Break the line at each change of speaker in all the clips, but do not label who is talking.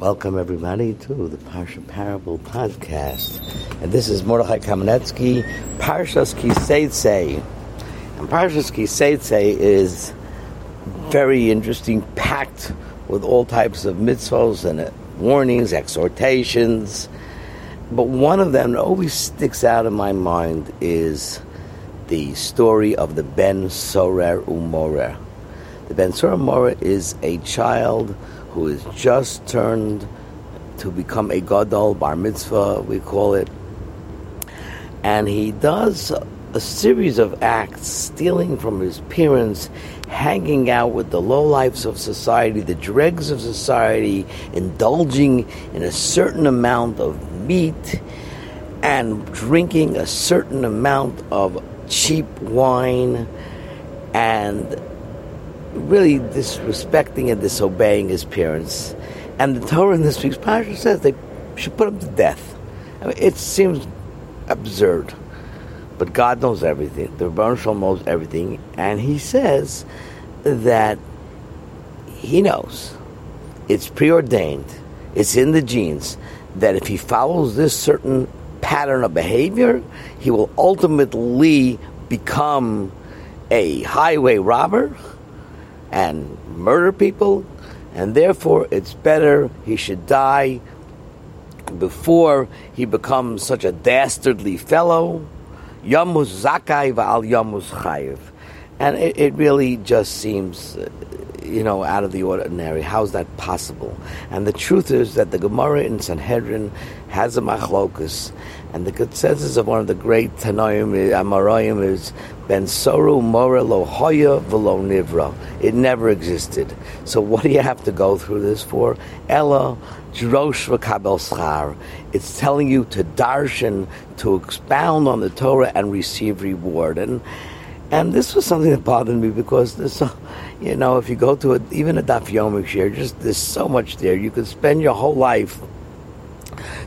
Welcome everybody to the Parsha Parable podcast, and this is Mordechai Kamenetzky, Parshas Kiseitse. And Parshas Kiseitse is very interesting, packed with all types of mitzvahs and warnings, exhortations. But one of them that always sticks out in my mind is the story of the Ben Sorer Umorer. The Ben Sorer Umorer is a child who is just turned to become a gadol bar mitzvah, we call it, and he does a series of acts, stealing from his parents, hanging out with the lowlifes of society, the dregs of society, indulging in a certain amount of meat, and drinking a certain amount of cheap wine, and really disrespecting and disobeying his parents. And the Torah in this week's parsha says they should put him to death. I mean, it seems absurd, but God knows everything. The Rebbe knows everything, and He says that He knows it's preordained, it's in the genes that if he follows this certain pattern of behavior, he will ultimately become a highway robber and murder people, and therefore it's better he should die before he becomes such a dastardly fellow. Yamus zakai va'al yamus chayiv. And it, it, really just seems, uh, you know, out of the ordinary. How's that possible? And the truth is that the Gemara in Sanhedrin has a machlokus, and the consensus of one of the great Tanoim, Amarayim, is Ben Soru Mora Lo Hoya Velo Nivra. It never existed. So what do you have to go through this for? Ella Drosh V'Kabel Schar. It's telling you to darshan, to expound on the Torah and receive reward. And and this was something that bothered me because there's you know, if you go to a, even a Daf Yomi shiur, just there's so much there. You could spend your whole life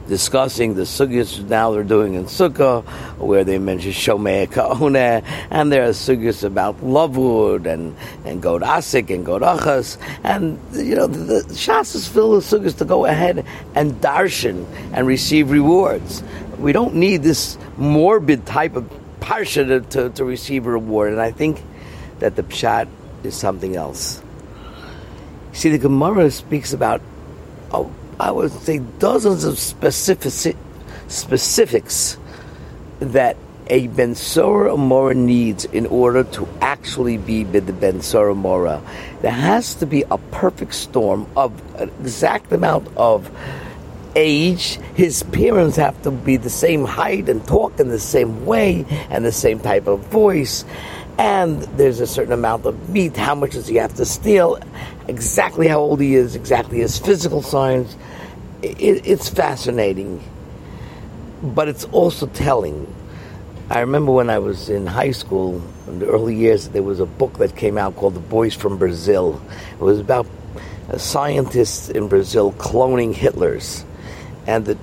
discussing the sugyas now they're doing in Sukkah, where they mention Shomei Kaona, and there are sugyas about Lavud and, and Gud Asik and Gud Achis, and you know, the, the Shas is filled with sugyas to go ahead and darshan and receive rewards. We don't need this morbid type of parsha to, to, to receive a reward, and I think that the pshat is something else. See, the Gemara speaks about oh, I would say dozens of specific, specifics that a Ben Sora needs in order to actually be the Ben Sora Mora. There has to be a perfect storm of an exact amount of age. His parents have to be the same height and talk in the same way and the same type of voice. And there's a certain amount of meat. How much does he have to steal? Exactly how old he is, exactly his physical signs it, it's fascinating, but it's also telling. I remember when I was in high school in the early years, there was a book that came out called The Boys from Brazil. It was about scientists in Brazil cloning Hitler's, and the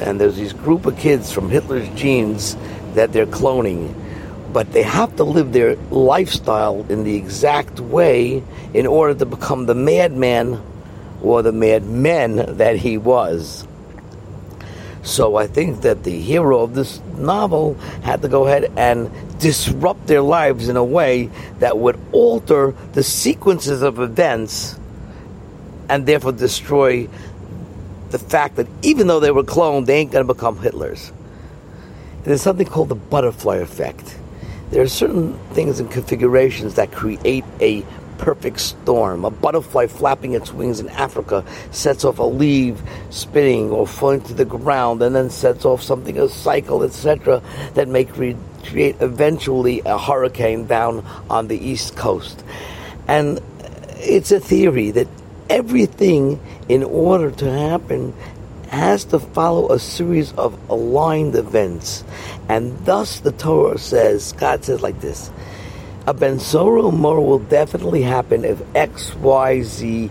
and there's these group of kids from Hitler's genes that they're cloning, but they have to live their lifestyle in the exact way in order to become the madman or the madmen that he was. So I think that the hero of this novel had to go ahead and disrupt their lives in a way that would alter the sequences of events and therefore destroy the fact that even though they were cloned, they ain't going to become Hitlers. And there's something called the butterfly effect. There are certain things and configurations that create a perfect storm. A butterfly flapping its wings in Africa sets off a leaf spinning or falling to the ground and then sets off something, a cycle, etc., that may create eventually a hurricane down on the east coast. And it's a theory that everything, in order to happen, has to follow a series of aligned events. And thus the Torah says, God says like this a Ben Sora Umar will definitely happen if X, Y, Z,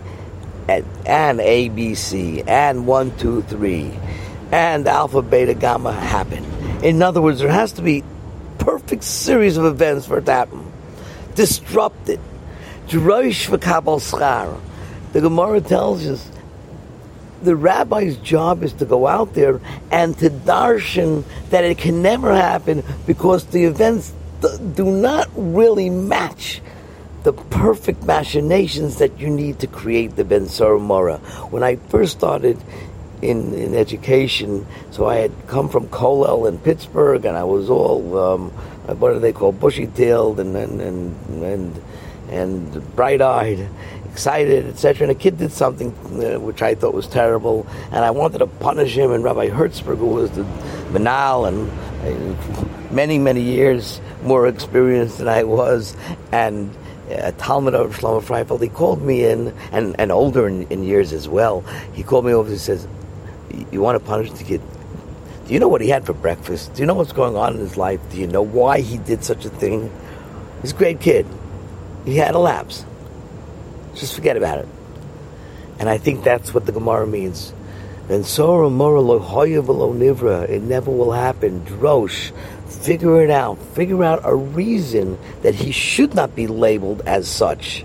and, A, B, C, and 1, 2, 3, and Alpha, Beta, Gamma happen. In other words, there has to be perfect series of events for it to happen. Droish v'kabal schar. The Gemara tells us the rabbi's job is to go out there and to darshan that it can never happen because the events do not really match the perfect machinations that you need to create the Ben Mora. When I first started in, in education, so I had come from Kollel in Pittsburgh, and I was all um, what do they call bushy-tailed and and and and, and bright-eyed, excited, etc. And a kid did something uh, which I thought was terrible, and I wanted to punish him. And Rabbi Hertzberg, who was the Menahel and uh, many many years more experienced than I was, and a Talmid of Shlomo Freifeld, he called me in, and, and older in, in years as well. He called me over and says, You want to punish the kid? Do you know what he had for breakfast? Do you know what's going on in his life? Do you know why he did such a thing? He's a great kid. He had a lapse. Just forget about it. And I think that's what the Gemara means. Mora lo nivra. It never will happen. Drosh. Figure it out. Figure out a reason that he should not be labeled as such.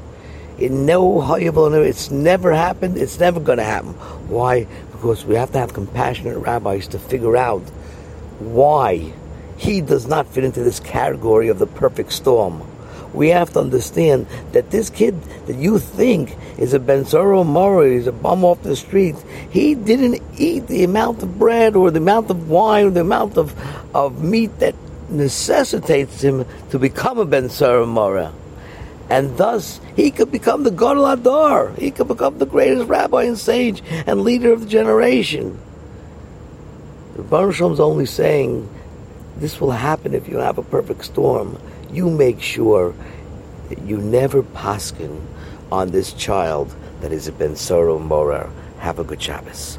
It no It's never happened. It's never going to happen. Why? Because we have to have compassionate rabbis to figure out why he does not fit into this category of the perfect storm we have to understand that this kid that you think is a Benzoro Murray, is a bum off the street, he didn't eat the amount of bread or the amount of wine or the amount of, of meat that necessitates him to become a Benzoro Murray. And thus, he could become the Gadol HaDor. He could become the greatest rabbi and sage and leader of the generation. The Baruch is only saying this will happen if you have a perfect storm you make sure that you never paskin on this child that is a Ben Morar. Have a good Shabbos.